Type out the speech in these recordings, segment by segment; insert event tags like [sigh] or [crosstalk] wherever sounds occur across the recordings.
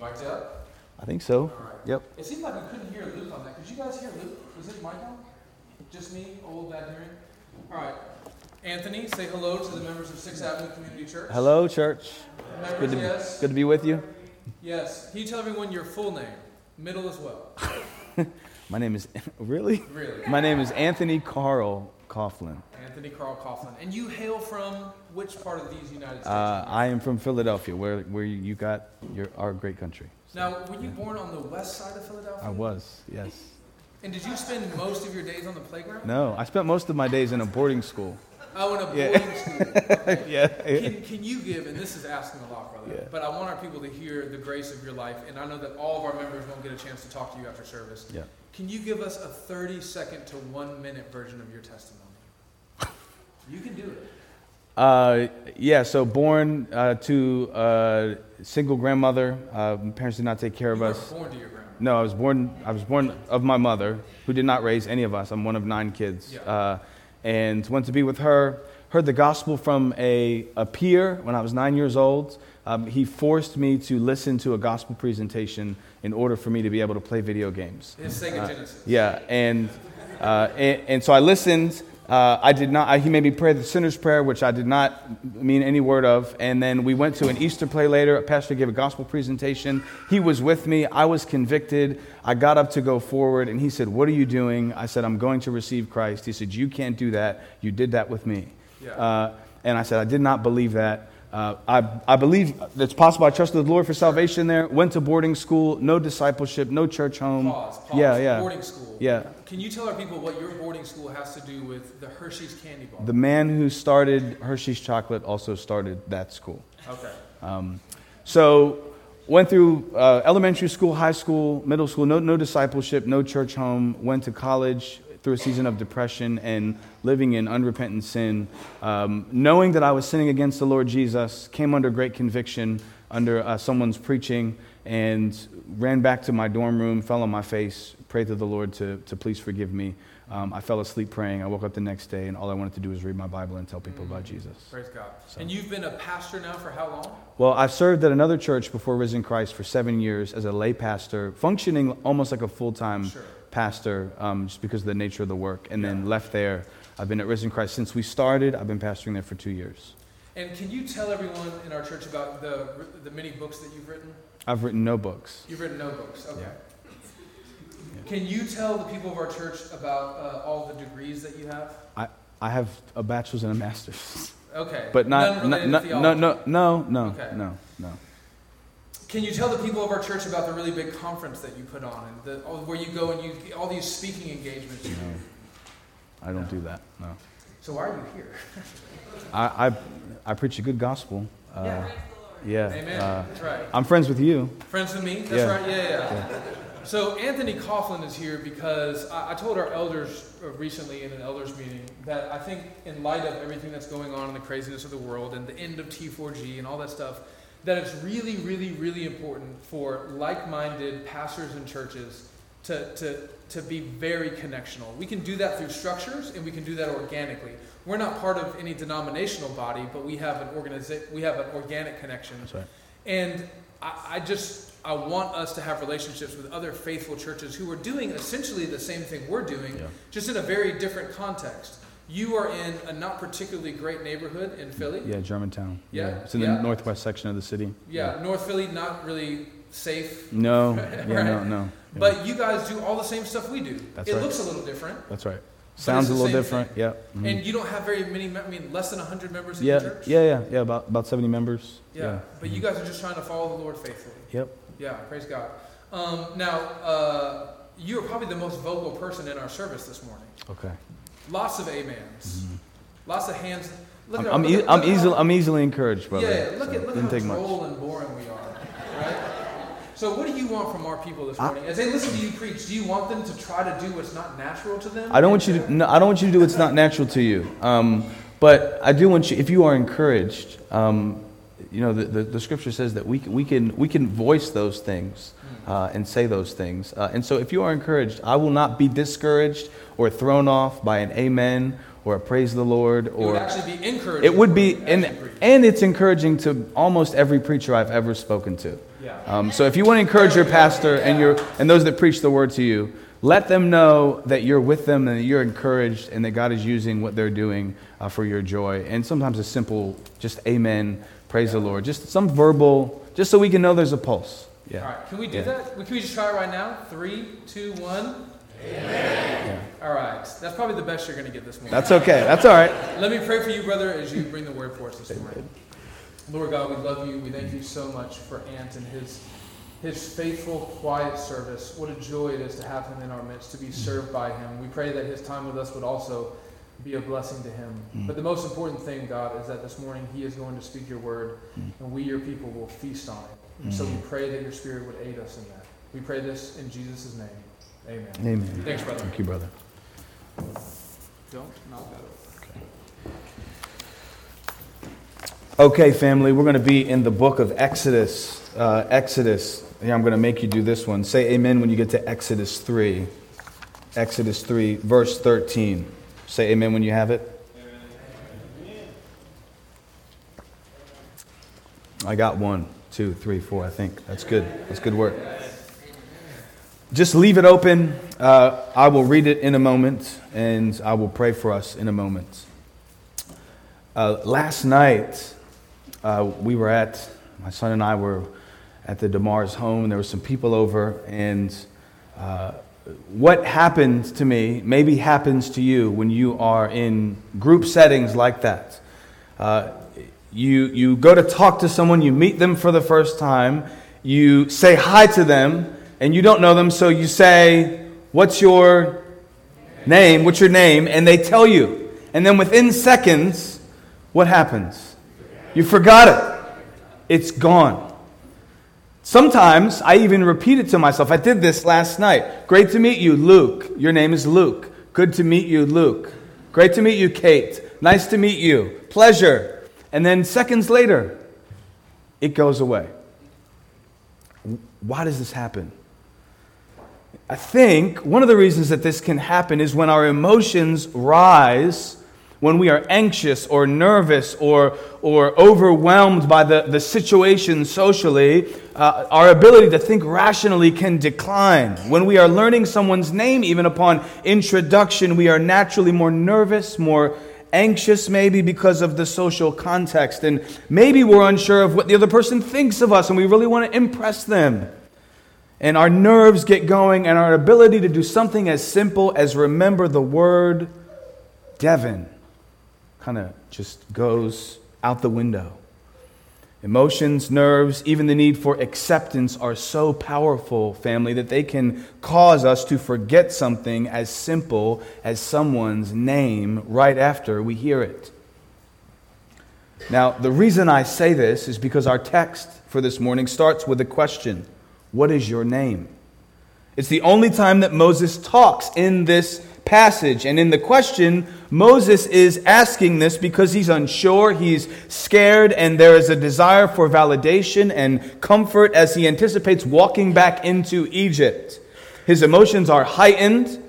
Mic'd up? I think so. Right. Yep. It seemed like we couldn't hear Luke on that. Could you guys hear Luke? Was it mic on? Just me, old bad hearing? All right. Anthony, say hello to the members of Sixth Avenue Community Church. Hello, church. Members, Good to, yes. good to be with you. Yes. Can you tell everyone your full name? Middle as well. [laughs] My name is, [laughs] really? Really. My name is Anthony Carl Coughlin. Anthony Carl Coughlin. And you hail from which part of these United States? Uh, I am from Philadelphia, where, where you got your, our great country. now, were you born on the west side of Philadelphia? I was, yes. And did you spend most of your days on the playground? No, I spent most of my days in a boarding school. Oh, in a Yeah. boarding school. Okay. Yeah. Can, can you give, and this is asking a lot, brother, Yeah. but I want our people to hear the grace of your life, and I know that all of our members won't get a chance to talk to you after service. Yeah. Can you give us a 30 second to one minute version of your testimony? You can do it. Uh, yeah, so born uh, to a single grandmother. Uh, my parents did not take care of us. born to your grandma. No, I was born. I was born of my mother, who did not raise any of us. I'm one of nine kids, Yeah. Uh, and went to be with her. Heard the gospel from a, a peer when I was nine years old. Um, he forced me to listen to a gospel presentation in order for me to be able to play video games. His Sega Genesis. Yeah, and uh, and, and so I listened. Uh, I did not. I, he made me pray the sinner's prayer, which I did not mean any word of. And then we went to an Easter play later. A pastor gave a gospel presentation. He was with me. I was convicted. I got up to go forward, and he said, "What are you doing?" I said, "I'm going to receive Christ." He said, "You can't do that. You did that with me." Yeah. Uh, and I said, "I did not believe that." Uh, I, I believe it's possible. I trusted the Lord for salvation there. Went to boarding school, no discipleship, no church home. Pause, pause. Yeah, yeah. Boarding school. Yeah. Can you tell our people what your boarding school has to do with the Hershey's candy bar? The man who started Hershey's Chocolate also started that school. okay. Um, so, went through uh, elementary school, high school, middle school, no, no discipleship, no church home. Went to college through a season of depression and living in unrepentant sin. Um, knowing that I was sinning against the Lord Jesus, came under great conviction under uh, someone's preaching and ran back to my dorm room, fell on my face, prayed to the Lord to, to please forgive me. Um, I fell asleep praying. I woke up the next day, and all I wanted to do was read my Bible and tell people about Jesus. Praise God. So- And you've been a pastor now for how long? Well, I've served at another church before Risen Christ for seven years as a lay pastor, functioning almost like a full time Sure. Pastor um, just because of the nature of the work, and then left there. I've been at Risen Christ since we started. I've been pastoring there for two years. And can you tell everyone in our church about the, the many books that you've written? I've written no books. You've written no books. Okay. Yeah. [laughs] Can you tell the people of our church about uh, all the degrees that you have? I I have a bachelor's and a master's, Okay. but not, no, related no, to no, no, no, no, Okay. no, no. Can you tell the people of our church about the really big conference that you put on, and the, all- where you go and you all these speaking engagements? You? No, I don't do that. No, So why are you here? [laughs] I, I, I preach a good gospel. Uh, Yeah. yeah. Amen. uh, That's right. I'm friends with you. Friends with me? That's Yeah. right. Yeah, yeah. So Anthony Coughlin is here because I, I told our elders uh, recently in an elders meeting that I think in light of everything that's going on in the craziness of the world and the end of T4G and all that stuff, that it's really, really, really important for like-minded pastors and churches to, to, to be very connectional. We can do that through structures and we can do that organically. We're not part of any denominational body, but we have an organiza- we have an organic connection. Right. And I, I just I want us to have relationships with other faithful churches who are doing essentially the same thing we're doing, Yeah. just in a very different context. You are in a not particularly great neighborhood in Philly. Yeah, Germantown. Yeah, It's in yeah. the northwest section of the city. Yeah, North Philly, not really safe. No, [laughs] yeah, no, no. yeah. But you guys do all the same stuff we do. That's it right. looks a little different, That's right. Sounds a little different. Yeah. mhm. and you don't have very many. I mean, less than hundred members in yeah, church. yeah, yeah, yeah. About about seventy members. yeah. But you mhm. guys are just trying to follow the Lord faithfully. Yep. Yeah, praise God. Um, now, uh, you are probably the most vocal person in our service this morning. Okay. Lots of amens, Mhm. lots of hands. Look I'm, at, I'm, look e- at- I'm easily I'm easily encouraged, brother. Yeah, look so at look didn't how take much. and boring we are, right? So, what do you want from our people this I- morning? As they listen to you preach, do you want them to try to do what's not natural to them? I don't want you to. No, I don't want you to do what's not natural to you. Um, but I do want you. If you are encouraged, um, you know, the, the, the scripture says that we we can we can voice those things uh, and say those things. Uh, and so, if you are encouraged, I will not be discouraged or thrown off by an amen or a praise the Lord It would or actually be encouraging. it would be and, and it's encouraging to almost every preacher I've ever spoken to. Yeah. Um, so if you want to encourage your pastor and your and those that preach the word to you, let them know that you're with them and that you're encouraged and that God is using what they're doing uh, for your joy. And sometimes a simple, just Amen, praise the Lord, just some verbal, just so we can know there's a pulse. Yeah. All right, can we do Yeah. that? Can we just try it right now? Three, two, one. Amen. Yeah. All right, that's probably the best you're going to get this morning. That's okay. That's all right. Let me pray for you, brother, as you bring the word for us this morning. Lord God, we love you. We thank you so much for Ant and his his faithful, quiet service. What a joy it is to have him in our midst, to be mm. served by him. We pray that his time with us would also be a blessing to him. Mm. But the most important thing, God, is that this morning he is going to speak your word, mm. and we, your people, will feast on it. And so we pray that your spirit would aid us in that. We pray this in Jesus' name. Amen. Amen. Thanks, brother. Thank you, brother. Don't knock that over. Okay, family, we're going to be in the book of Exodus. Uh, Exodus. Yeah, I'm going to make you do this one. Say amen when you get to Exodus 3. Exodus 3, verse 13. Say amen when you have it. I got one, two, three, four, I think. That's good. That's good work. Just leave it open. Uh, I will read it in a moment, and I will pray for us in a moment. Uh, last night, uh, we were at, my son and I were at the DeMars home, and there were some people over, and uh, what happens to me maybe happens to you when you are in group settings like that. You, you go to talk to someone, you meet them for the first time, you say hi to them, and you don't know them, so you say, What's your name? What's your name? And they tell you. And then within seconds, what happens? You forgot it. It's gone. Sometimes I even repeat it to myself. I did this last night. Great to meet you, Luke. Your name is Luke. Good to meet you, Luke. Great to meet you, Kate. Nice to meet you. Pleasure. And then seconds later, it goes away. Why does this happen? I think one of the reasons that this can happen is when our emotions rise, when we are anxious or nervous or, or overwhelmed by the, the situation socially, uh, our ability to think rationally can decline. When we are learning someone's name, even upon introduction, we are naturally more nervous, more anxious maybe because of the social context, and maybe we're unsure of what the other person thinks of us and we really want to impress them and our nerves get going, and our ability to do something as simple as remember the word Devon kind of just goes out the window. Emotions, nerves, even the need for acceptance are so powerful, family, that they can cause us to forget something as simple as someone's name right after we hear it. Now, the reason I say this is because our text for this morning starts with a question What is your name? It's the only time that Moses talks in this passage. And in the question, Moses is asking this because he's unsure, he's scared, and there is a desire for validation and comfort as he anticipates walking back into Egypt. His emotions are heightened.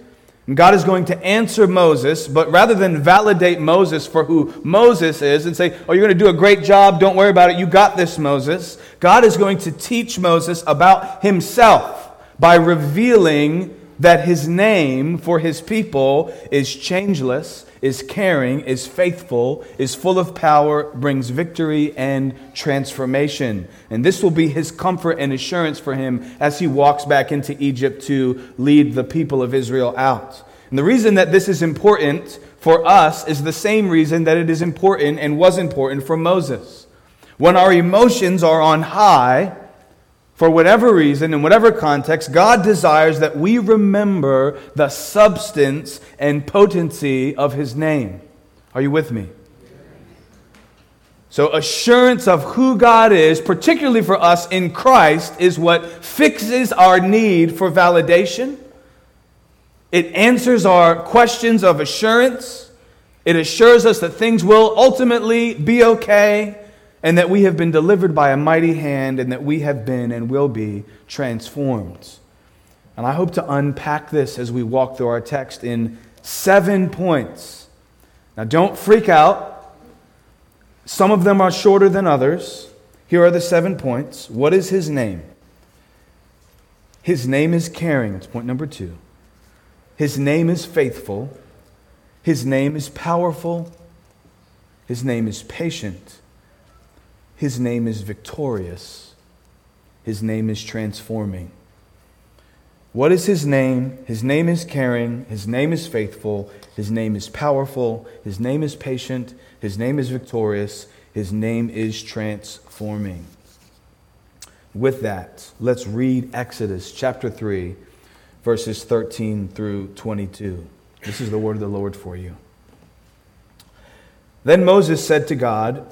And God is going to answer Moses, but rather than validate Moses for who Moses is and say, Oh, you're going to do a great job, don't worry about it, you got this, Moses, God is going to teach Moses about himself by revealing that his name for his people is changeless, is caring, is faithful, is full of power, brings victory and transformation. And this will be his comfort and assurance for him as he walks back into Egypt to lead the people of Israel out. And the reason that this is important for us is the same reason that it is important and was important for Moses. When our emotions are on high, for whatever reason, in whatever context, God desires that we remember the substance and potency of His name. Are you with me? So, assurance of who God is, particularly for us in Christ, is what fixes our need for validation. It answers our questions of assurance. It assures us that things will ultimately be okay and that we have been delivered by a mighty hand, and that we have been and will be transformed. And I hope to unpack this as we walk through our text in seven points Now, don't freak out. Some of them are shorter than others. Here are the seven points. What is his name? His name is caring. That's point number two. His name is faithful. His name is powerful. His name is patient. His name is victorious. His name is transforming. What is his name? His name is caring. His name is faithful. His name is powerful. His name is patient. His name is victorious. His name is transforming. With that, let's read Exodus chapter 3, verses 13 through 22. This is the word of the Lord for you. Then Moses said to God,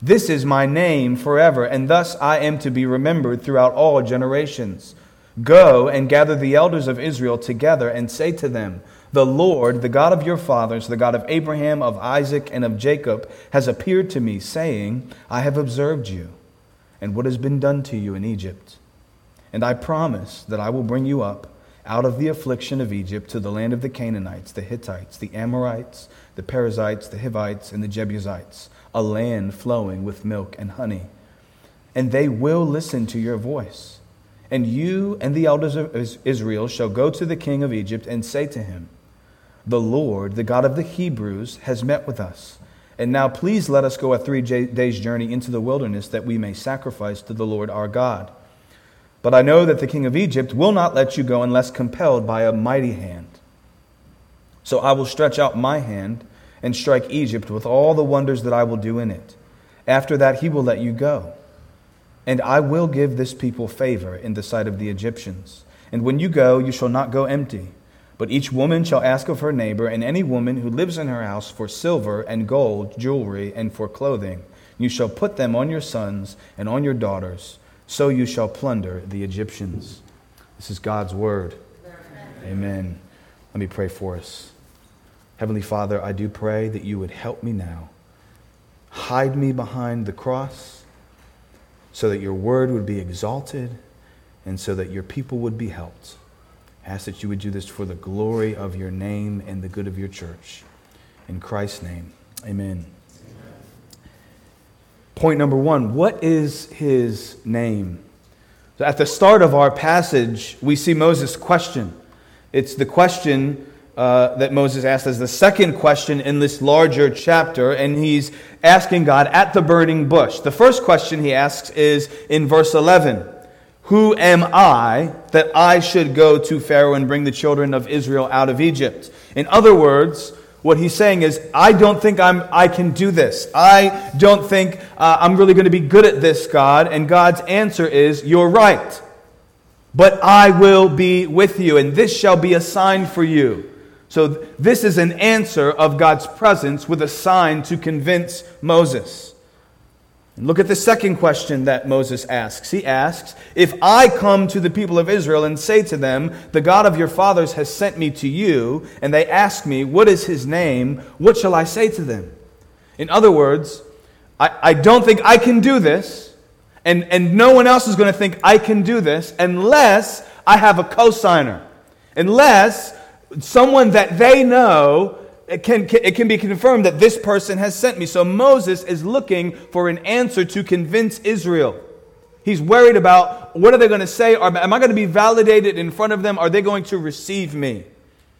This is my name forever, and thus I am to be remembered throughout all generations. Go and gather the elders of Israel together and say to them, The Lord, the God of your fathers, the God of Abraham, of Isaac, and of Jacob, has appeared to me, saying, I have observed you, and what has been done to you in Egypt. And I promise that I will bring you up out of the affliction of Egypt to the land of the Canaanites, the Hittites, the Amorites, the Perizzites, the Hivites, and the Jebusites a land flowing with milk and honey. And they will listen to your voice. And you and the elders of Israel shall go to the king of Egypt and say to him, The Lord, the God of the Hebrews, has met with us. And now please let us go a three days' journey into the wilderness that we may sacrifice to the Lord our God. But I know that the king of Egypt will not let you go unless compelled by a mighty hand. So I will stretch out my hand and strike Egypt with all the wonders that I will do in it. After that, he will let you go. And I will give this people favor in the sight of the Egyptians. And when you go, you shall not go empty. But each woman shall ask of her neighbor and any woman who lives in her house for silver and gold, jewelry, and for clothing. You shall put them on your sons and on your daughters. So you shall plunder the Egyptians. This is God's word. Amen. Amen. Let me pray for us. Heavenly Father, I do pray that you would help me now. Hide me behind the cross so that your word would be exalted and so that your people would be helped. I ask that you would do this for the glory of your name and the good of your church. In Christ's name, amen. amen. Point number one what is his name? So at the start of our passage, we see Moses' question. It's the question uh, that Moses asked as the second question in this larger chapter, and he's asking God at the burning bush. The first question he asks is in verse 11 Who am I that I should go to Pharaoh and bring the children of Israel out of Egypt? In other words, what he's saying is, I don't think I'm, I can do this. I don't think uh, I'm really going to be good at this, God. And God's answer is, You're right. But I will be with you, and this shall be a sign for you so, this is an answer of God's presence with a sign to convince Moses. Look at the second question that Moses asks. He asks, If I come to the people of Israel and say to them, The God of your fathers has sent me to you, and they ask me, What is his name? What shall I say to them? In other words, I, I don't think I can do this, and, and no one else is going to think I can do this unless I have a cosigner. Unless someone that they know, it can, it can be confirmed that this person has sent me. So Moses is looking for an answer to convince Israel. He's worried about what are they going to say? Am I going to be validated in front of them? Are they going to receive me?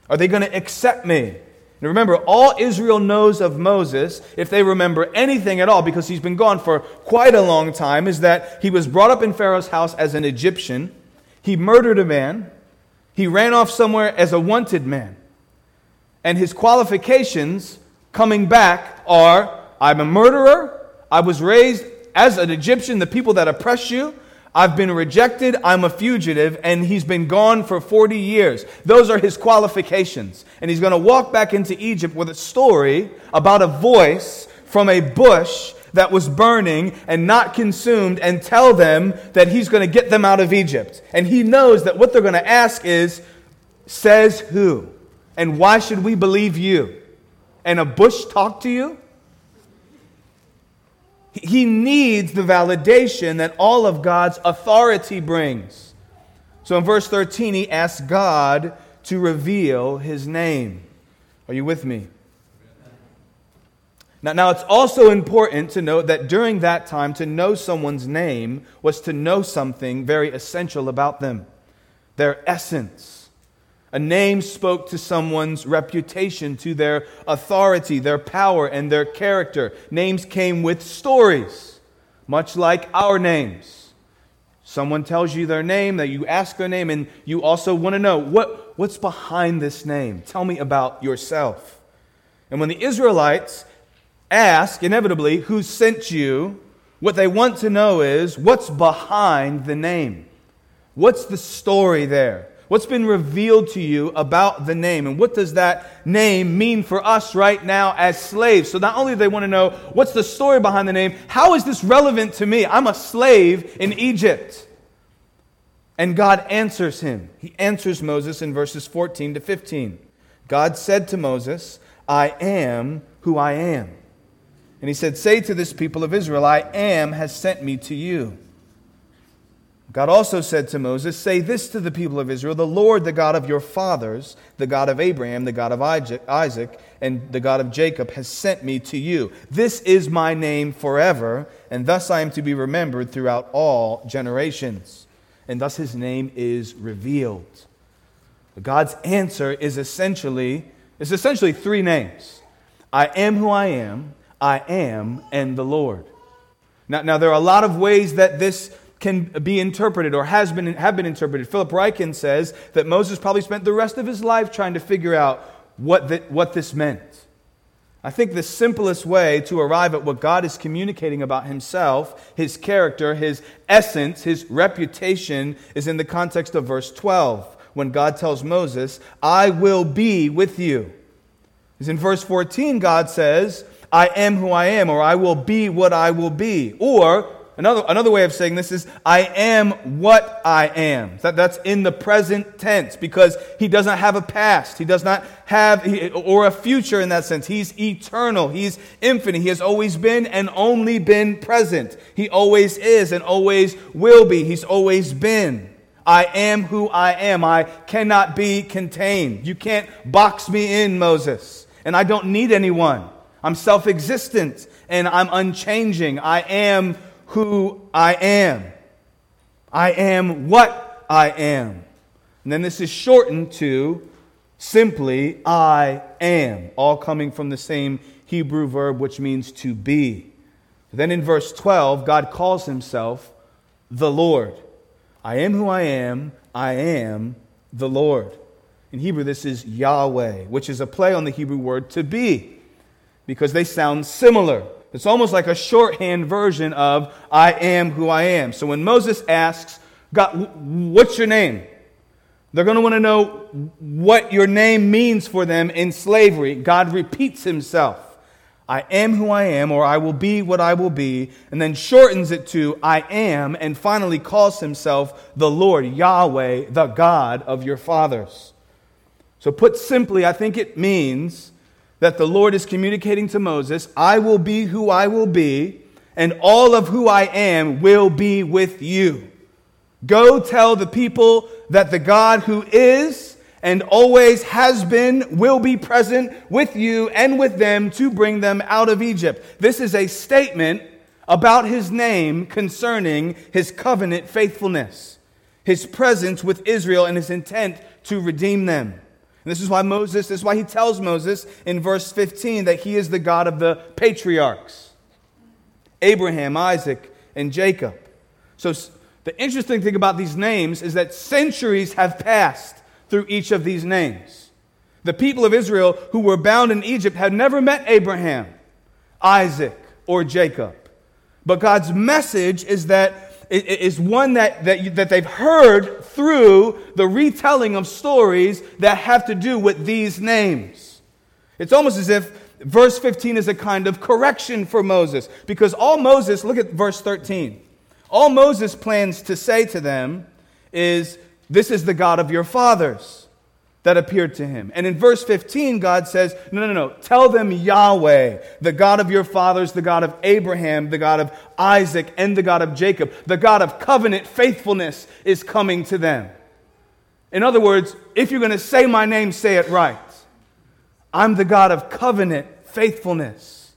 Are they going to accept me? And remember, all Israel knows of Moses, if they remember anything at all, because he's been gone for quite a long time, is that he was brought up in Pharaoh's house as an Egyptian. He murdered a man. He ran off somewhere as a wanted man. And his qualifications coming back are I'm a murderer. I was raised as an Egyptian, the people that oppress you. I've been rejected. I'm a fugitive. And he's been gone for 40 years. Those are his qualifications. And he's going to walk back into Egypt with a story about a voice from a bush that was burning and not consumed and tell them that he's going to get them out of Egypt. And he knows that what they're going to ask is, Says who? And why should we believe you? And a bush talk to you? He needs the validation that all of God's authority brings. So in verse 13, he asks God to reveal his name. Are you with me? Now, now, it's also important to note that during that time, to know someone's name was to know something very essential about them their essence. A name spoke to someone's reputation, to their authority, their power, and their character. Names came with stories, much like our names. Someone tells you their name, that you ask their name, and you also want to know what, what's behind this name. Tell me about yourself. And when the Israelites ask, inevitably, who sent you, what they want to know is what's behind the name? What's the story there? What's been revealed to you about the name? And what does that name mean for us right now as slaves? So, not only do they want to know what's the story behind the name, how is this relevant to me? I'm a slave in Egypt. And God answers him. He answers Moses in verses 14 to 15. God said to Moses, I am who I am. And he said, Say to this people of Israel, I am has sent me to you. God also said to Moses, Say this to the people of Israel The Lord, the God of your fathers, the God of Abraham, the God of Isaac, and the God of Jacob, has sent me to you. This is my name forever, and thus I am to be remembered throughout all generations. And thus his name is revealed. God's answer is essentially, it's essentially three names I am who I am. I am and the Lord. Now, now there are a lot of ways that this can be interpreted or has been, have been interpreted. Philip Ryken says that Moses probably spent the rest of his life trying to figure out what, the, what this meant. I think the simplest way to arrive at what God is communicating about himself, his character, his essence, his reputation, is in the context of verse 12, when God tells Moses, I will be with you. Is in verse 14, God says, I am who I am, or I will be what I will be. Or another, another way of saying this is, I am what I am. That, that's in the present tense because he doesn't have a past. He does not have, or a future in that sense. He's eternal. He's infinite. He has always been and only been present. He always is and always will be. He's always been. I am who I am. I cannot be contained. You can't box me in, Moses. And I don't need anyone. I'm self existent and I'm unchanging. I am who I am. I am what I am. And then this is shortened to simply I am, all coming from the same Hebrew verb which means to be. Then in verse 12, God calls himself the Lord. I am who I am. I am the Lord. In Hebrew, this is Yahweh, which is a play on the Hebrew word to be because they sound similar. It's almost like a shorthand version of I am who I am. So when Moses asks, God, what's your name? They're going to want to know what your name means for them in slavery. God repeats himself. I am who I am, or I will be what I will be, and then shortens it to I am, and finally calls himself the Lord, Yahweh, the God of your fathers. So, put simply, I think it means that the Lord is communicating to Moses I will be who I will be, and all of who I am will be with you. Go tell the people that the God who is and always has been will be present with you and with them to bring them out of Egypt. This is a statement about his name concerning his covenant faithfulness, his presence with Israel, and his intent to redeem them. And this is why Moses, this is why he tells Moses in verse 15 that he is the God of the patriarchs Abraham, Isaac, and Jacob. So the interesting thing about these names is that centuries have passed through each of these names. The people of Israel who were bound in Egypt had never met Abraham, Isaac, or Jacob. But God's message is that is one that, that, that they've heard through the retelling of stories that have to do with these names. It's almost as if verse 15 is a kind of correction for Moses because all Moses, look at verse 13. All Moses plans to say to them is, This is the God of your fathers that appeared to him. And in verse 15, God says, No, no, no. Tell them Yahweh, the God of your fathers, the God of Abraham, the God of Isaac, and the God of Jacob, the God of covenant faithfulness is coming to them. In other words, if you're going to say my name, say it right. I'm the God of covenant faithfulness.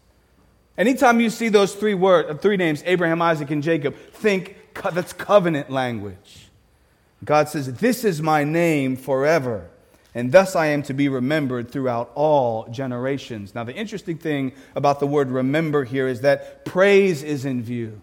Anytime you see those three words, uh, three names, Abraham, Isaac, and Jacob, think that's covenant language. God says, This is my name forever and thus I am to be remembered throughout all generations. Now, the interesting thing about the word remember here is that praise is in view.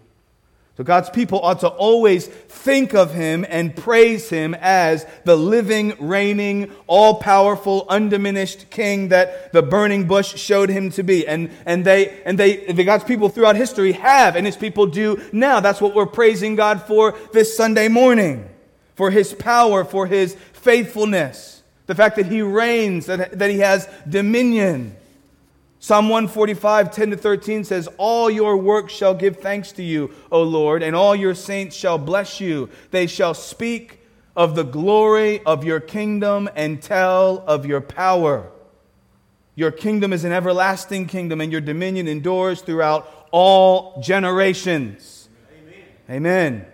So, God's people ought to always think of Him and praise Him as the living, reigning, all powerful, undiminished King that the burning bush showed Him to be. And, and, they, and they, the God's people throughout history have, and His people do now. That's what we're praising God for this Sunday morning for His power, for His faithfulness the fact that he reigns, that, that he has dominion. Psalm 145, 10 to 13 says, All your works shall give thanks to you, O Lord, and all your saints shall bless you. They shall speak of the glory of your kingdom and tell of your power. Your kingdom is an everlasting kingdom, and your dominion endures throughout all generations. Amen. Amen.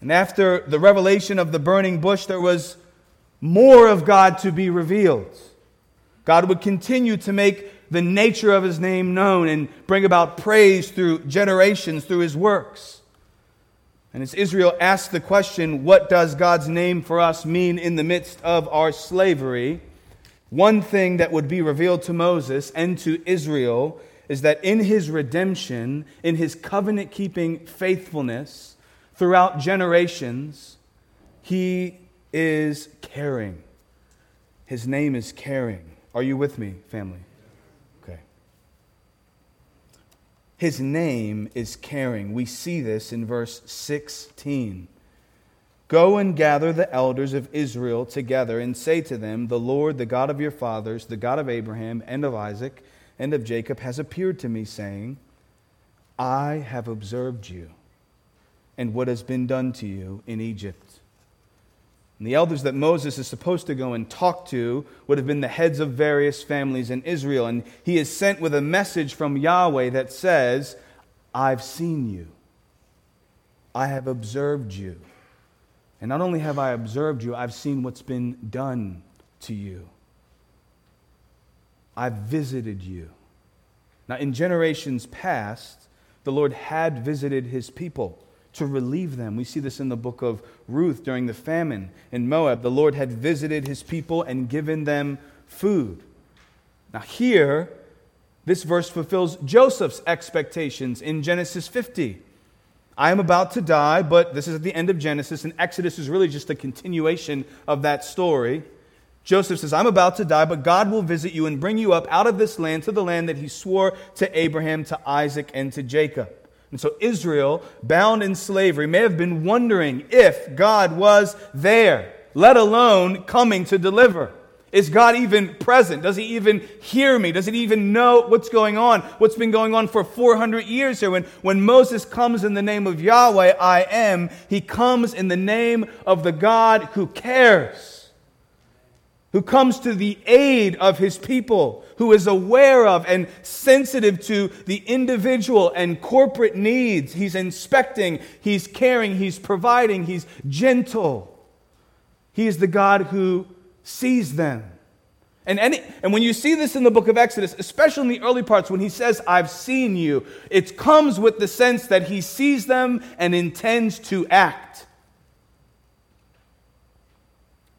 And after the revelation of the burning bush, there was more of God to be revealed. God would continue to make the nature of his name known and bring about praise through generations through his works. And as Israel asked the question, what does God's name for us mean in the midst of our slavery? One thing that would be revealed to Moses and to Israel is that in his redemption, in his covenant keeping faithfulness throughout generations, he is caring. His name is caring. Are you with me, family? Okay. His name is caring. We see this in verse 16. Go and gather the elders of Israel together and say to them, The Lord, the God of your fathers, the God of Abraham and of Isaac and of Jacob, has appeared to me, saying, I have observed you and what has been done to you in Egypt and the elders that Moses is supposed to go and talk to would have been the heads of various families in Israel. And he is sent with a message from Yahweh that says, I've seen you. I have observed you. And not only have I observed you, I've seen what's been done to you. I've visited you. Now, in generations past, the Lord had visited his people to relieve them. We see this in the book of Ruth during the famine in Moab. The Lord had visited his people and given them food. Now, here, this verse fulfills Joseph's expectations in Genesis 50. I am about to die, but this is at the end of Genesis, and Exodus is really just a continuation of that story. Joseph says, I'm about to die, but God will visit you and bring you up out of this land to the land that he swore to Abraham, to Isaac, and to Jacob. And so Israel, bound in slavery, may have been wondering if God was there, let alone coming to deliver. Is God even present? Does he even hear me? Does he even know what's going on? What's been going on for 400 years here? When, when Moses comes in the name of Yahweh, I am, he comes in the name of the God who cares who comes to the aid of his people, who is aware of and sensitive to the individual and corporate needs. He's inspecting, he's caring, he's providing, he's gentle. He is the God who sees them. And, any, and when you see this in the book of Exodus, especially in the early parts, when he says, I've seen you, it comes with the sense that he sees them and intends to act.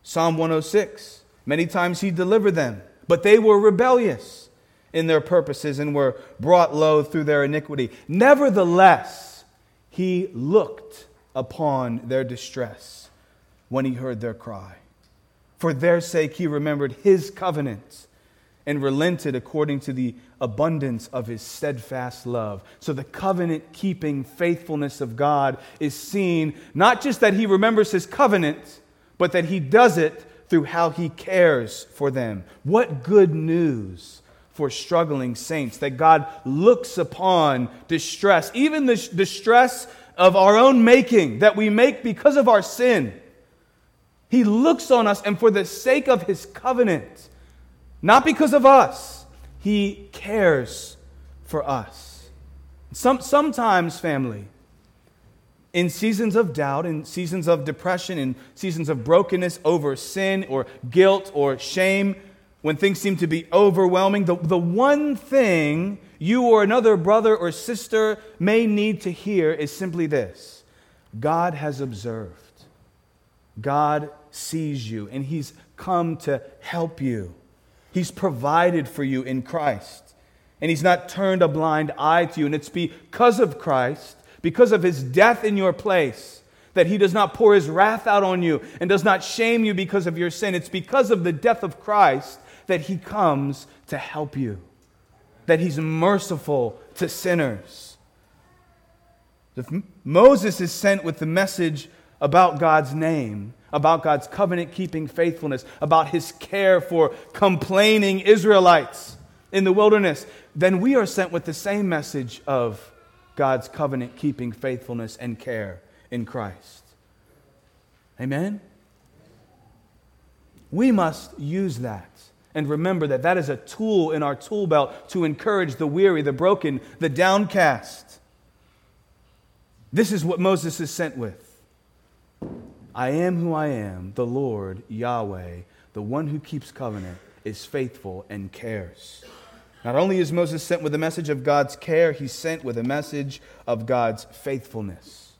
Psalm 106. Many times he delivered them, but they were rebellious in their purposes and were brought low through their iniquity. Nevertheless, he looked upon their distress when he heard their cry. For their sake, he remembered his covenant and relented according to the abundance of his steadfast love. So the covenant keeping faithfulness of God is seen not just that he remembers his covenant, but that he does it through how he cares for them. What good news for struggling saints, that God looks upon distress, even the distress of our own making that we make because of our sin. He looks on us, and for the sake of his covenant, not because of us, he cares for us. Some, sometimes, family, in seasons of doubt, in seasons of depression, in seasons of brokenness over sin or guilt or shame, when things seem to be overwhelming, the, the one thing you or another brother or sister may need to hear is simply this. God has observed, God sees you, and He's come to help you. He's provided for you in Christ, and He's not turned a blind eye to you, and it's because of Christ because of his death in your place, that he does not pour his wrath out on you and does not shame you because of your sin. It's because of the death of Christ that he comes to help you, that he's merciful to sinners. If Moses is sent with the message about God's name, about God's covenant keeping faithfulness, about his care for complaining Israelites in the wilderness, then we are sent with the same message of God's covenant keeping faithfulness and care in Christ. Amen? We must use that and remember that that is a tool in our tool belt to encourage the weary, the broken, the downcast. This is what Moses is sent with. I am who I am, the Lord, Yahweh, the one who keeps covenant, is faithful and cares. Not only is Moses sent with a message of God's care, he's sent with a message of God's faithfulness.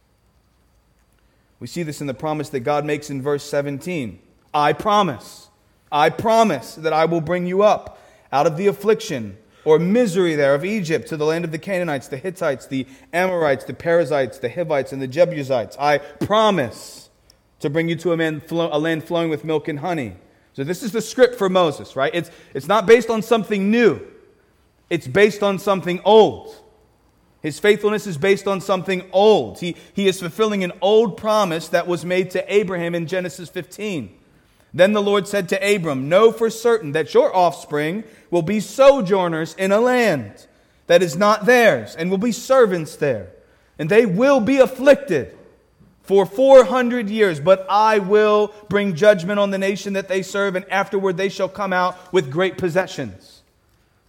We see this in the promise that God makes in verse 17 I promise, I promise that I will bring you up out of the affliction or misery there of Egypt to the land of the Canaanites, the Hittites, the Amorites, the Perizzites, the Hivites, and the Jebusites. I promise to bring you to a, man, a land flowing with milk and honey. So, this is the script for Moses, right? It's, it's not based on something new. It's based on something old. His faithfulness is based on something old. He, he is fulfilling an old promise that was made to Abraham in Genesis 15. Then the Lord said to Abram, Know for certain that your offspring will be sojourners in a land that is not theirs, and will be servants there. And they will be afflicted for 400 years, but I will bring judgment on the nation that they serve, and afterward they shall come out with great possessions.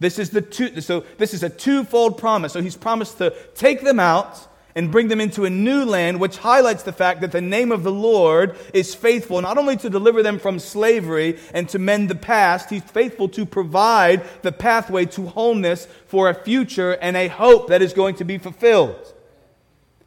This is the two, so this is a twofold promise. So he's promised to take them out and bring them into a new land, which highlights the fact that the name of the Lord is faithful, not only to deliver them from slavery and to mend the past, he's faithful to provide the pathway to wholeness for a future and a hope that is going to be fulfilled.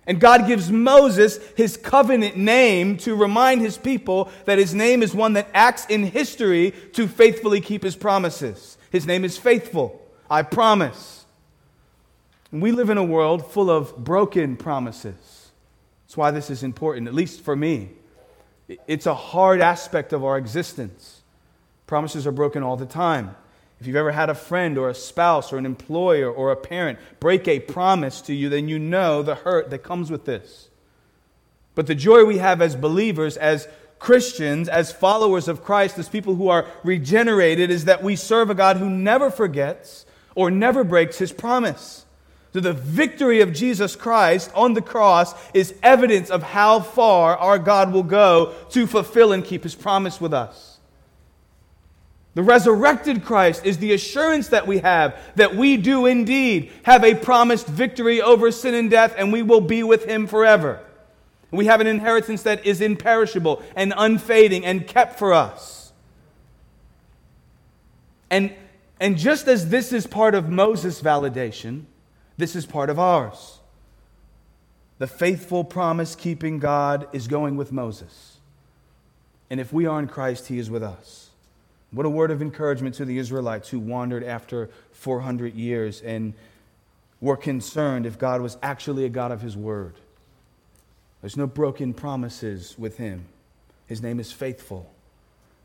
And God gives Moses his covenant name to remind his people that his name is one that acts in history to faithfully keep his promises. His name is faithful. I promise. We live in a world full of broken promises. That's why this is important, at least for me. It's a hard aspect of our existence. Promises are broken all the time. If you've ever had a friend or a spouse or an employer or a parent break a promise to you, then you know the hurt that comes with this. But the joy we have as believers, as Christians, as followers of Christ, as people who are regenerated, is that we serve a God who never forgets or never breaks his promise. So the victory of Jesus Christ on the cross is evidence of how far our God will go to fulfill and keep his promise with us. The resurrected Christ is the assurance that we have that we do indeed have a promised victory over sin and death, and we will be with him forever. We have an inheritance that is imperishable and unfading and kept for us. And, and just as this is part of Moses' validation, this is part of ours. The faithful promise keeping God is going with Moses. And if we are in Christ, he is with us. What a word of encouragement to the Israelites who wandered after 400 years and were concerned if God was actually a God of his word. There's no broken promises with him. His name is faithful.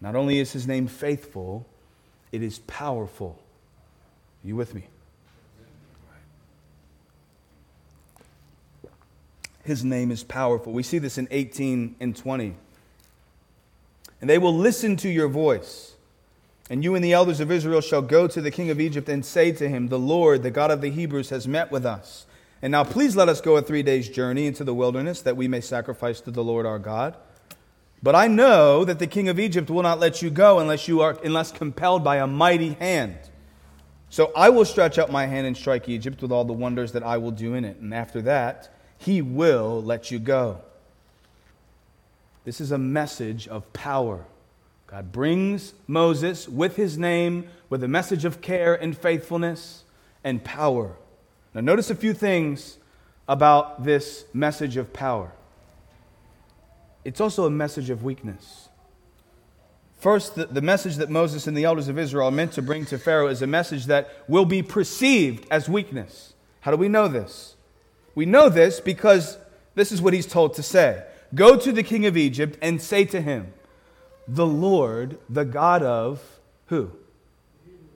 Not only is his name faithful, it is powerful. Are you with me? His name is powerful. We see this in 18 and 20. And they will listen to your voice And you and the elders of Israel shall go to the king of Egypt and say to him, The Lord, the God of the Hebrews, has met with us. And now please let us go a three days' journey into the wilderness that we may sacrifice to the Lord our God. But I know that the king of Egypt will not let you go unless you are unless compelled by a mighty hand. So I will stretch out my hand and strike Egypt with all the wonders that I will do in it. And after that, he will let you go. This is a message of power. God brings Moses with his name with a message of care and faithfulness and power. Now, notice a few things about this message of power. It's also a message of weakness. First, the, the, message that Moses and the elders of Israel are meant to bring to Pharaoh is a message that will be perceived as weakness. How do we know this? We know this because this is what he's told to say Go to the king of Egypt and say to him, the Lord, the God of who?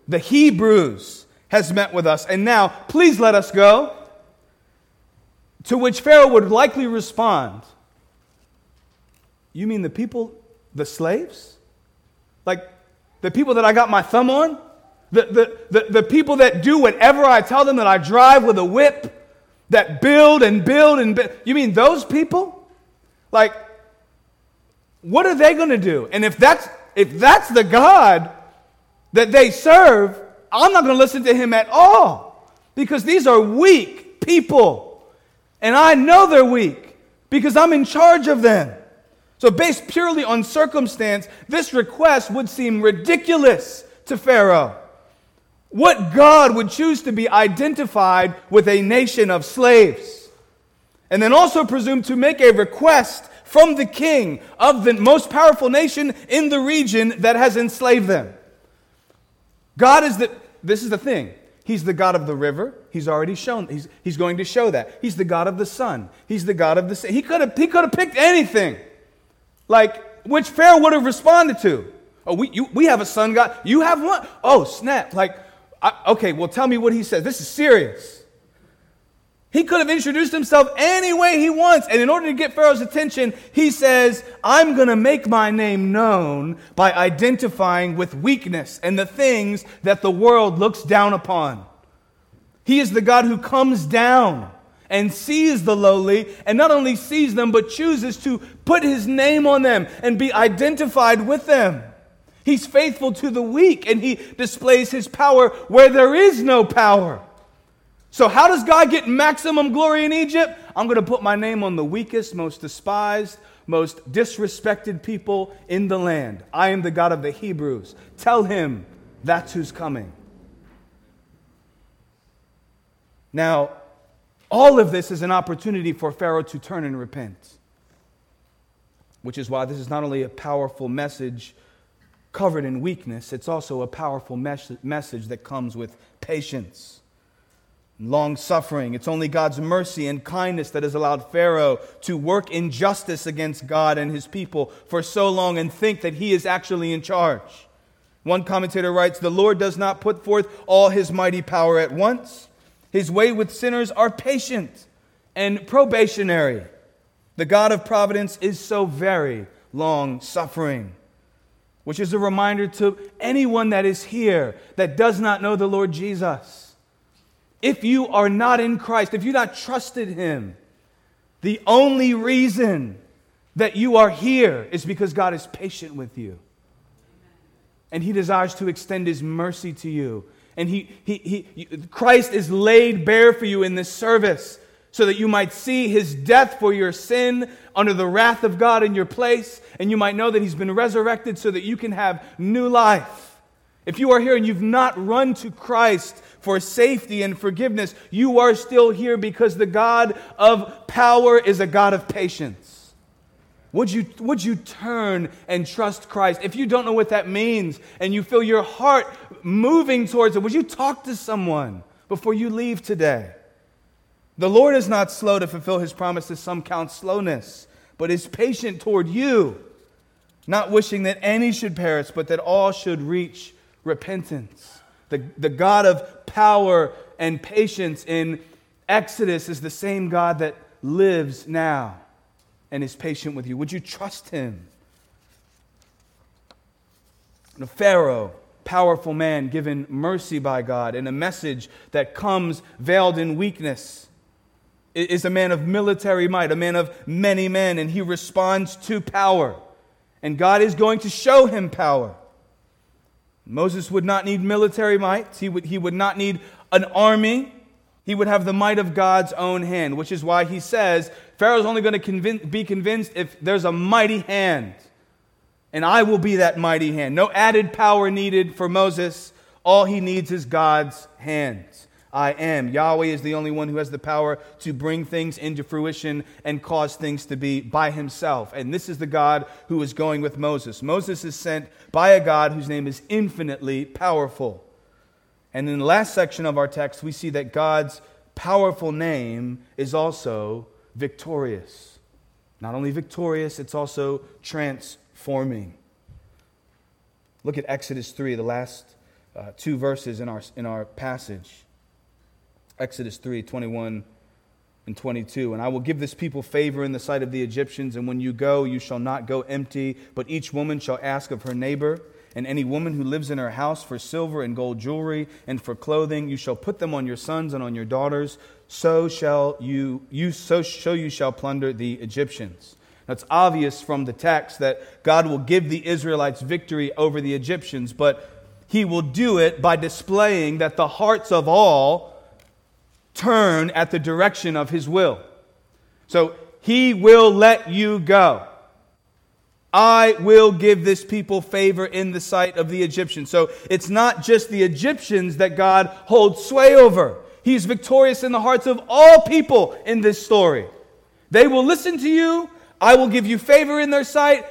The Hebrews has met with us. And now, please let us go. To which Pharaoh would likely respond, You mean the people, the slaves? Like the people that I got my thumb on? The, the, the, the people that do whatever I tell them, that I drive with a whip, that build and build and build. You mean those people? Like, what are they going to do? And if that's, if that's the God that they serve, I'm not going to listen to him at all because these are weak people. And I know they're weak because I'm in charge of them. So, based purely on circumstance, this request would seem ridiculous to Pharaoh. What God would choose to be identified with a nation of slaves? And then also presume to make a request from the king of the most powerful nation in the region that has enslaved them. God is the, this is the thing. He's the God of the river. He's already shown, he's, he's going to show that. He's the God of the sun. He's the God of the sea. He could have, he could have picked anything, like which Pharaoh would have responded to. Oh, we, you, we have a sun God. You have one? Oh, snap. Like, I, okay, well, tell me what he says. This is serious. He could have introduced himself any way he wants. And in order to get Pharaoh's attention, he says, I'm going to make my name known by identifying with weakness and the things that the world looks down upon. He is the God who comes down and sees the lowly, and not only sees them, but chooses to put his name on them and be identified with them. He's faithful to the weak, and he displays his power where there is no power. So, how does God get maximum glory in Egypt? I'm going to put my name on the weakest, most despised, most disrespected people in the land. I am the God of the Hebrews. Tell him that's who's coming. Now, all of this is an opportunity for Pharaoh to turn and repent, which is why this is not only a powerful message covered in weakness, it's also a powerful mes- message that comes with patience long suffering. It's only God's mercy and kindness that has allowed Pharaoh to work injustice against God and his people for so long and think that he is actually in charge. One commentator writes The Lord does not put forth all his mighty power at once. His way with sinners are patient and probationary. The God of providence is so very long suffering. Which is a reminder to anyone that is here that does not know the Lord Jesus if you are not in Christ, if you've not trusted Him, the only reason that you are here is because God is patient with you. And He desires to extend His mercy to you. And he, he, he, Christ is laid bare for you in this service so that you might see His death for your sin under the wrath of God in your place. And you might know that He's been resurrected so that you can have new life. If you are here and you've not run to Christ for safety and forgiveness, you are still here because the God of power is a God of patience. Would you, would you turn and trust Christ? If you don't know what that means and you feel your heart moving towards it, would you talk to someone before you leave today? The Lord is not slow to fulfill his promises, some count slowness, but is patient toward you, not wishing that any should perish, but that all should reach repentance. The, the God of power and patience in Exodus is the same God that lives now and is patient with you. Would you trust him? Now, Pharaoh powerful man given mercy by God and a message that comes veiled in weakness. Is a man of military might, a man of many men, and he responds to power. And God is going to show him power. Moses would not need military might, he would, he would not need an army. He would have the might of God's own hand, which is why he says Pharaoh's only going to be convinced if there's a mighty hand. And I will be that mighty hand. No added power needed for Moses. All he needs is God's hand. I am. Yahweh is the only one who has the power to bring things into fruition and cause things to be by himself. And this is the God who is going with Moses. Moses is sent by a God whose name is infinitely powerful. And in the last section of our text, we see that God's powerful name is also victorious. Not only victorious, it's also transforming. Look at Exodus 3, the last uh, two verses in our, in our passage. Exodus 3 21 and 22. And I will give this people favor in the sight of the Egyptians, and when you go, you shall not go empty, but each woman shall ask of her neighbor. And any woman who lives in her house for silver and gold jewelry and for clothing, you shall put them on your sons and on your daughters. So shall you, you so, so you shall plunder the Egyptians. Now it's obvious from the text that God will give the Israelites victory over the Egyptians, but he will do it by displaying that the hearts of all turn at the direction of his will. So he will let you go. I will give this people favor in the sight of the Egyptians. So it's not just the Egyptians that God holds sway over. He's victorious in the hearts of all people in this story. They will listen to you. I will give you favor in their sight.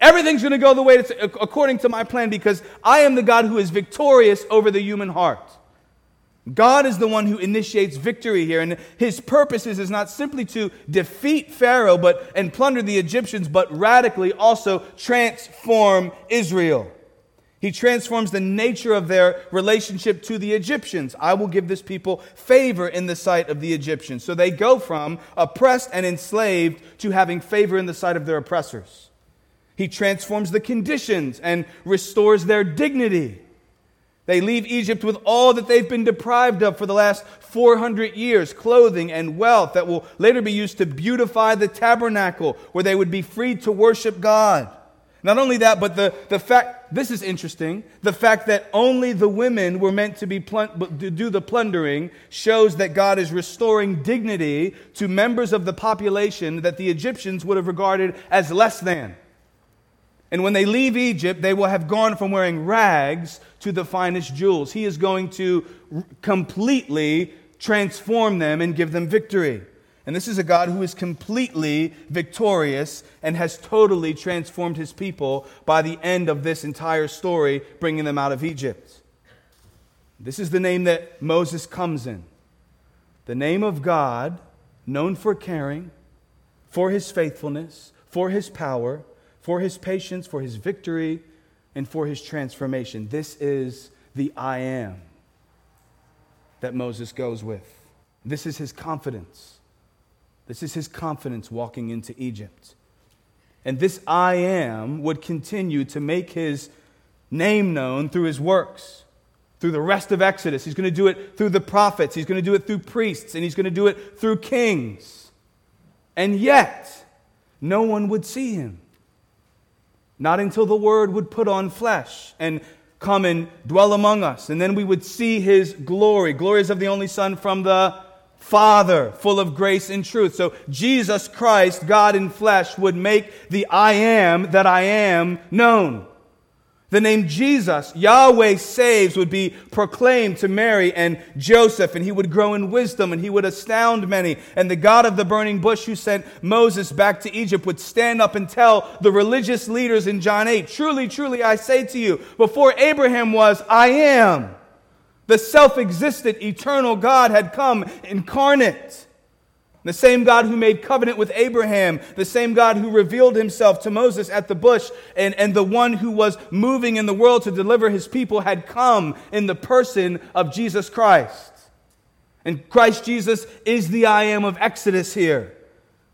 Everything's going to go the way it's according to my plan because I am the God who is victorious over the human heart. God is the one who initiates victory here, and his purposes is not simply to defeat Pharaoh but, and plunder the Egyptians, but radically also transform Israel. He transforms the nature of their relationship to the Egyptians. I will give this people favor in the sight of the Egyptians. So they go from oppressed and enslaved to having favor in the sight of their oppressors. He transforms the conditions and restores their dignity. They leave Egypt with all that they've been deprived of for the last 400 years clothing and wealth that will later be used to beautify the tabernacle where they would be free to worship God. Not only that, but the, the fact, this is interesting, the fact that only the women were meant to, be to do the plundering shows that God is restoring dignity to members of the population that the Egyptians would have regarded as less than. And when they leave Egypt, they will have gone from wearing rags to the finest jewels. He is going to completely transform them and give them victory. And this is a God who is completely victorious and has totally transformed his people by the end of this entire story, bringing them out of Egypt. This is the name that Moses comes in. The name of God, known for caring, for his faithfulness, for his power, for his patience, for his victory, and for his transformation. This is the I am that Moses goes with. This is his confidence. This is his confidence walking into Egypt. And this I am would continue to make his name known through his works, through the rest of Exodus. He's going to do it through the prophets, he's going to do it through priests, and he's going to do it through kings. And yet, no one would see him. Not until the Word would put on flesh and come and dwell among us. And then we would see His glory. Glories of the only Son from the Father, full of grace and truth. So Jesus Christ, God in flesh, would make the I am that I am known. The name Jesus, Yahweh saves, would be proclaimed to Mary and Joseph, and he would grow in wisdom and he would astound many. And the God of the burning bush who sent Moses back to Egypt would stand up and tell the religious leaders in John 8 Truly, truly, I say to you, before Abraham was, I am. The self existent, eternal God had come incarnate. The same God who made covenant with Abraham, the same God who revealed himself to Moses at the bush, and, and the one who was moving in the world to deliver his people had come in the person of Jesus Christ. And Christ Jesus is the I am of Exodus here.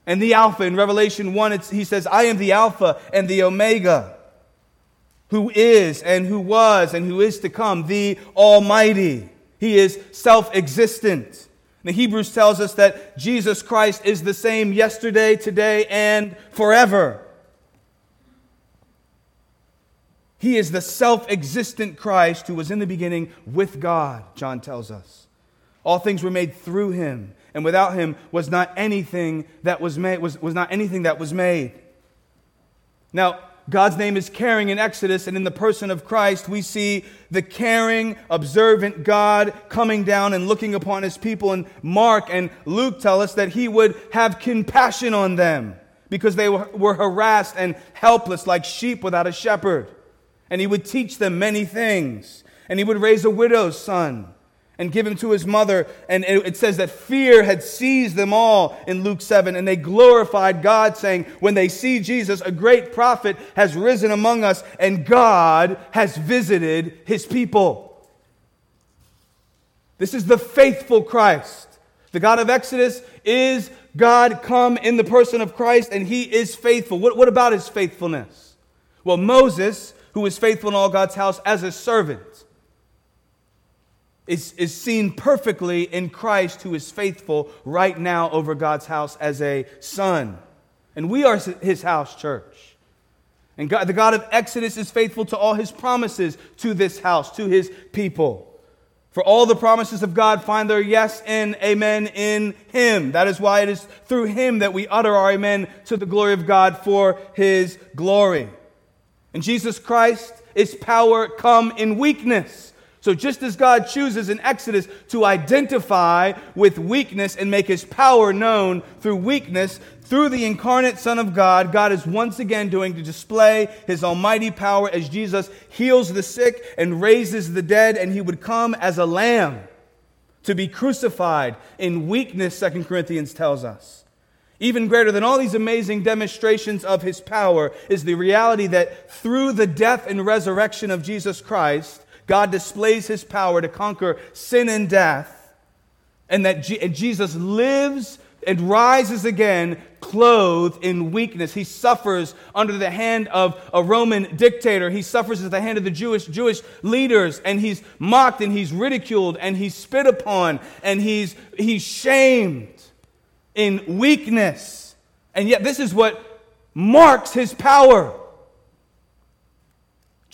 And the Alpha in Revelation 1, he says, I am the Alpha and the Omega. who is and who was and who is to come, the Almighty. He is self existent. The Hebrews tells us that Jesus Christ is the same yesterday, today, and forever. He is the self existent Christ who was in the beginning with God, John tells us. All things were made through him, and without him was not anything that was made was, was not anything that was made. Now, God's name is caring in Exodus, and in the person of Christ, we see the caring, observant God coming down and looking upon his people. And Mark and Luke tell us that he would have compassion on them because they were harassed and helpless like sheep without a shepherd. And he would teach them many things. And he would raise a widow's son and give him to his mother. And it says that fear had seized them all in Luke 7. And they glorified God, saying, When they see Jesus, a great prophet has risen among us, and God has visited his people. This is the faithful Christ. The God of Exodus is God come in the person of Christ, and he is faithful. What, what about his faithfulness? Well, Moses who was faithful in all God's house as a servant, is, is seen perfectly in Christ, who is faithful right now over God's house as a son. And we are his house church. And God, the God of Exodus is faithful to all his promises to this house, to his people. For all the promises of God find their yes and amen in him. That is why it is through him that we utter our amen to the glory of God for his glory. And Jesus Christ is power come in weakness. So, just as God chooses in Exodus to identify with weakness and make his power known through weakness, through the incarnate Son of God, God is once again doing to display his almighty power as Jesus heals the sick and raises the dead, and he would come as a lamb to be crucified in weakness, 2 Corinthians tells us. Even greater than all these amazing demonstrations of his power is the reality that through the death and resurrection of Jesus Christ, God displays his power to conquer sin and death, and that Jesus lives and rises again clothed in weakness. He suffers under the hand of a Roman dictator. He suffers at the hand of the Jewish Jewish leaders and he's mocked and he's ridiculed and he's spit upon and he's he's shamed in weakness. And yet, this is what marks his power.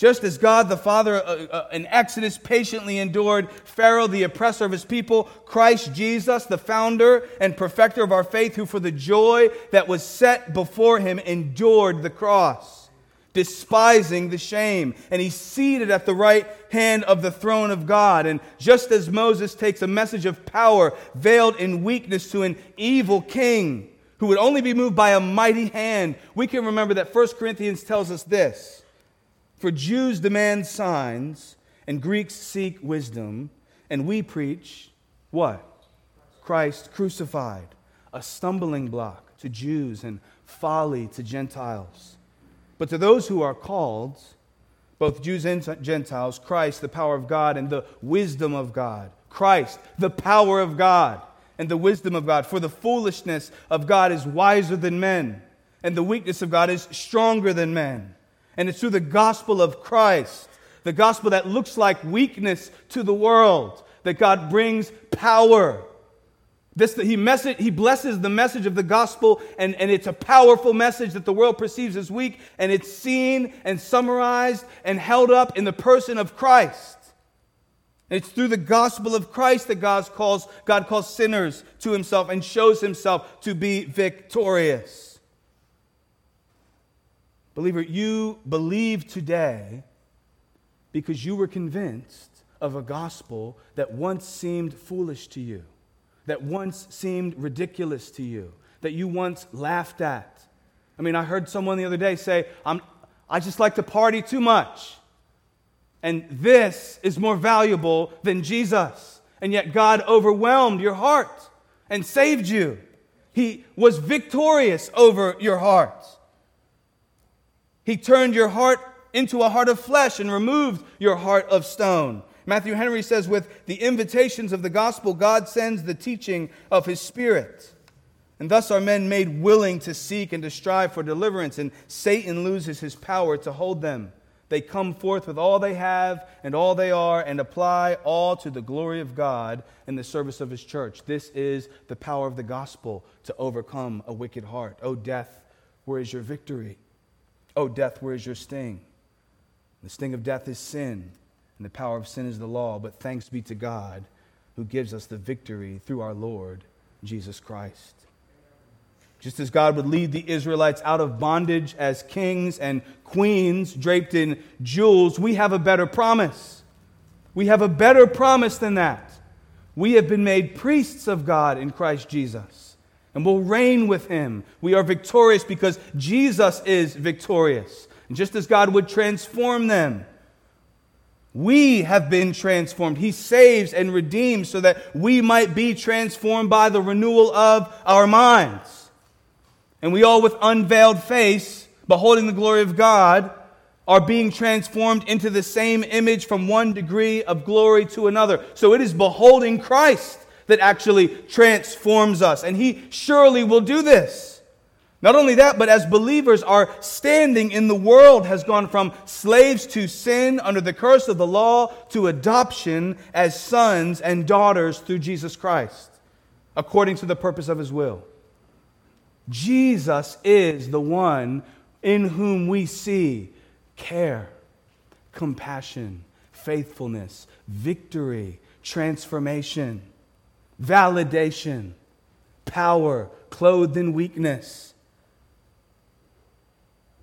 Just as God the Father uh, uh, in Exodus patiently endured Pharaoh, the oppressor of his people, Christ Jesus, the founder and perfecter of our faith, who for the joy that was set before him endured the cross despising the shame. And he's seated at the right hand of the throne of God. And just as Moses takes a message of power veiled in weakness to an evil king who would only be moved by a mighty hand, we can remember that 1 Corinthians tells us this For Jews demand signs, and Greeks seek wisdom, and we preach what? Christ crucified, a stumbling block to Jews and folly to Gentiles. But to those who are called, both Jews and Gentiles, Christ, the power of God and the wisdom of God. Christ, the power of God and the wisdom of God. For the foolishness of God is wiser than men, and the weakness of God is stronger than men. And it's through the gospel of Christ, the gospel that looks like weakness to the world, that God brings power this, he, message, he blesses the message of the gospel, and, and it's a powerful message that the world perceives as weak, and it's seen and summarized and held up in the person of Christ. It's through the gospel of Christ that God calls, God calls sinners to himself and shows himself to be victorious. Believer, you believe today because you were convinced of a gospel that once seemed foolish to you that once seemed ridiculous to you, that you once laughed at. I mean, I heard someone the other day say, I'm, I just like to party too much. And this is more valuable than Jesus. And yet, God overwhelmed your heart and saved you. He was victorious over your heart. He turned your heart into a heart of flesh and removed your heart of stone. Matthew Henry says, with the invitations of the gospel, God sends the teaching of his Spirit. And thus are men made willing to seek and to strive for deliverance, and Satan loses his power to hold them They come forth with all they have and all they are and apply all to the glory of God in the service of his church. This is the power of the gospel to overcome a wicked heart. O death, where is your victory? O death, where is your sting? The sting of death is sin, and the power of sin is the law. But thanks be to God who gives us the victory through our Lord Jesus Christ. Just as God would lead the Israelites out of bondage as kings and queens draped in jewels, we have a better promise. We have a better promise than that. We have been made priests of God in Christ Jesus and will reign with him. We are victorious because Jesus is victorious. And just as God would transform them, we have been transformed. He saves and redeems so that we might be transformed by the renewal of our minds. And we all, with unveiled face, beholding the glory of God, are being transformed into the same image from one degree of glory to another. So it is beholding Christ that actually transforms us. And He surely will do this. Not only that, but as believers, our standing in the world has gone from slaves to sin under the curse of the law to adoption as sons and daughters through Jesus Christ, according to the purpose of His will. Jesus is the one in whom we see care, compassion, faithfulness, victory, transformation, validation, power, clothed in weakness.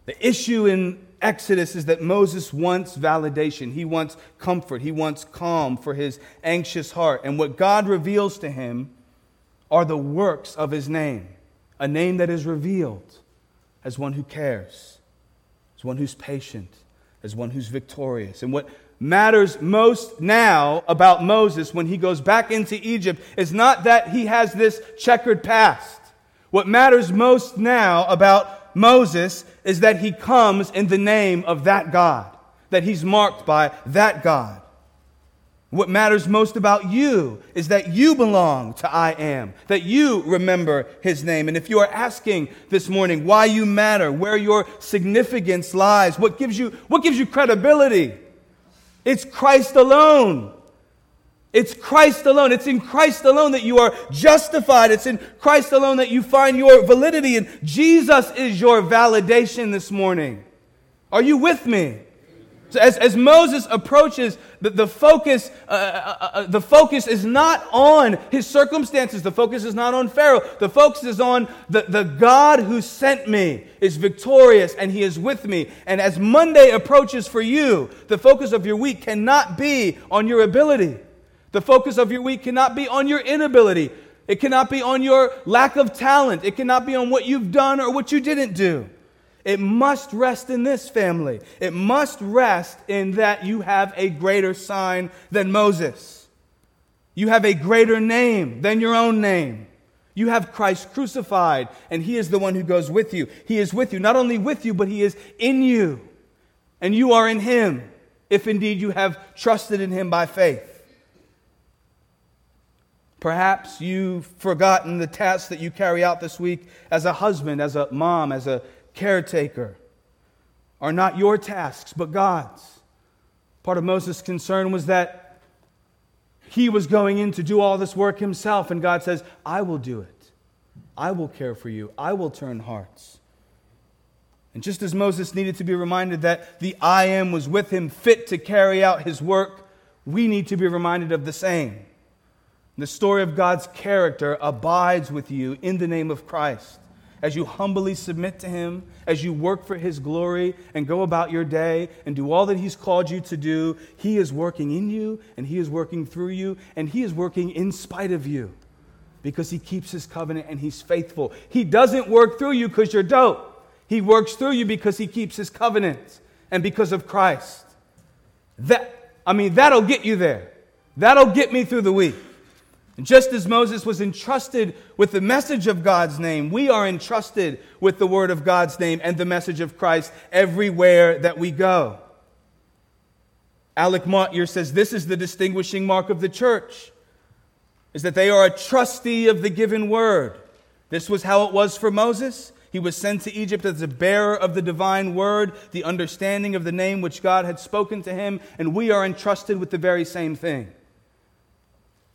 The issue in Exodus is that Moses wants validation. He wants comfort. He wants calm for his anxious heart. And what God reveals to him are the works of his name a name that is revealed as one who cares, as one who's patient, as one who's victorious. And what matters most now about Moses when he goes back into Egypt is not that he has this checkered past. What matters most now about Moses is that he comes in the name of that God, that he's marked by that God. What matters most about you is that you belong to I am, that you remember his name. And if you are asking this morning why you matter, where your significance lies, what gives you, what gives you credibility? It's Christ alone. It's Christ alone. It's in Christ alone that you are justified. It's in Christ alone that you find your validity. And Jesus is your validation this morning. Are you with me? So as, as Moses approaches, the, the, focus, uh, uh, uh, uh, the focus is not on his circumstances. The focus is not on Pharaoh. The focus is on the, the God who sent me is victorious and he is with me. And as Monday approaches for you, the focus of your week cannot be on your ability. The focus of your week cannot be on your inability. It cannot be on your lack of talent. It cannot be on what you've done or what you didn't do. It must rest in this family. It must rest in that you have a greater sign than Moses. You have a greater name than your own name. You have Christ crucified, and He is the one who goes with you. He is with you, not only with you, but He is in you. And you are in Him, if indeed you have trusted in Him by faith. Perhaps you've forgotten the tasks that you carry out this week as a husband, as a mom, as a caretaker are not your tasks, but God's. Part of Moses' concern was that he was going in to do all this work himself, and God says, I will do it. I will care for you. I will turn hearts. And just as Moses needed to be reminded that the I am was with him, fit to carry out his work, we need to be reminded of the same. The story of God's character abides with you in the name of Christ as you humbly submit to Him, as you work for His glory and go about your day and do all that He's called you to do, He is working in you and He is working through you and He is working in spite of you because He keeps His covenant and He's faithful. He doesn't work through you because you're dope, He works through you because He keeps His covenant and because of Christ. That, I mean, that'll get you there. That'll get me through the week. And just as Moses was entrusted with the message of God's name, we are entrusted with the word of God's name and the message of Christ everywhere that we go. Alec Motyer says this is the distinguishing mark of the church is that they are a trustee of the given word. This was how it was for Moses. He was sent to Egypt as a bearer of the divine word, the understanding of the name which God had spoken to him, and we are entrusted with the very same thing.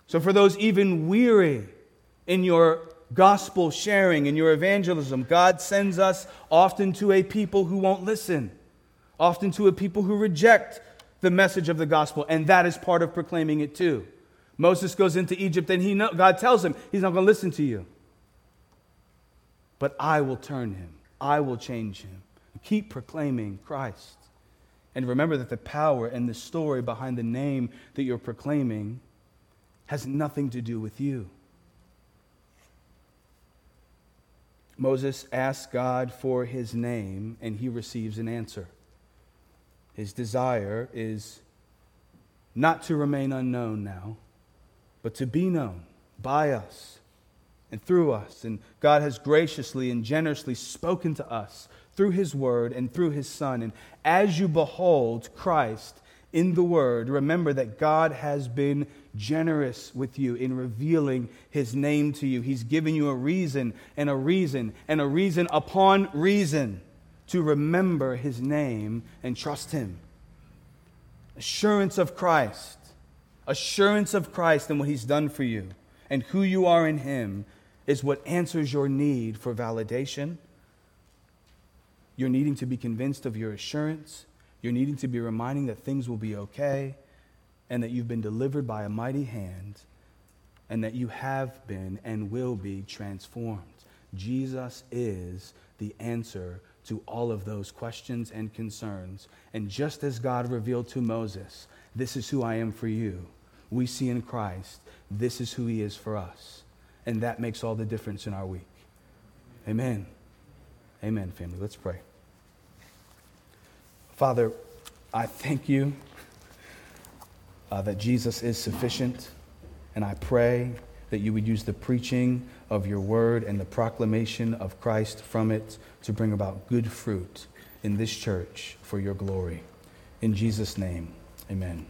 So, for those even weary in your gospel sharing, in your evangelism, God sends us often to a people who won't listen, often to a people who reject the message of the gospel, and that is part of proclaiming it too. Moses goes into Egypt, and he know, God tells him he's not going to listen to you. But I will turn him, I will change him. Keep proclaiming Christ. And remember that the power and the story behind the name that you're proclaiming has nothing to do with you. Moses asks God for his name, and he receives an answer. His desire is not to remain unknown now, but to be known by us and through us. And God has graciously and generously spoken to us through His Word and through His Son. And as you behold Christ in the Word, remember that God has been generous with you in revealing His name to you. He's given you a reason and a reason and a reason upon reason to remember His name and trust Him. Assurance of Christ assurance of Christ and what he's done for you and who you are in him is what answers your need for validation. You're needing to be convinced of your assurance. You're needing to be reminding that things will be okay and that you've been delivered by a mighty hand and that you have been and will be transformed. Jesus is the answer to all of those questions and concerns. And just as God revealed to Moses, this is who I am for you, we see in Christ, this is who he is for us. And that makes all the difference in our week. Amen. Amen, family. Let's pray. Father, I thank you uh, that Jesus is sufficient, and I pray that you would use the preaching of your word and the proclamation of Christ from it to bring about good fruit in this church for your glory. In Jesus' name, amen.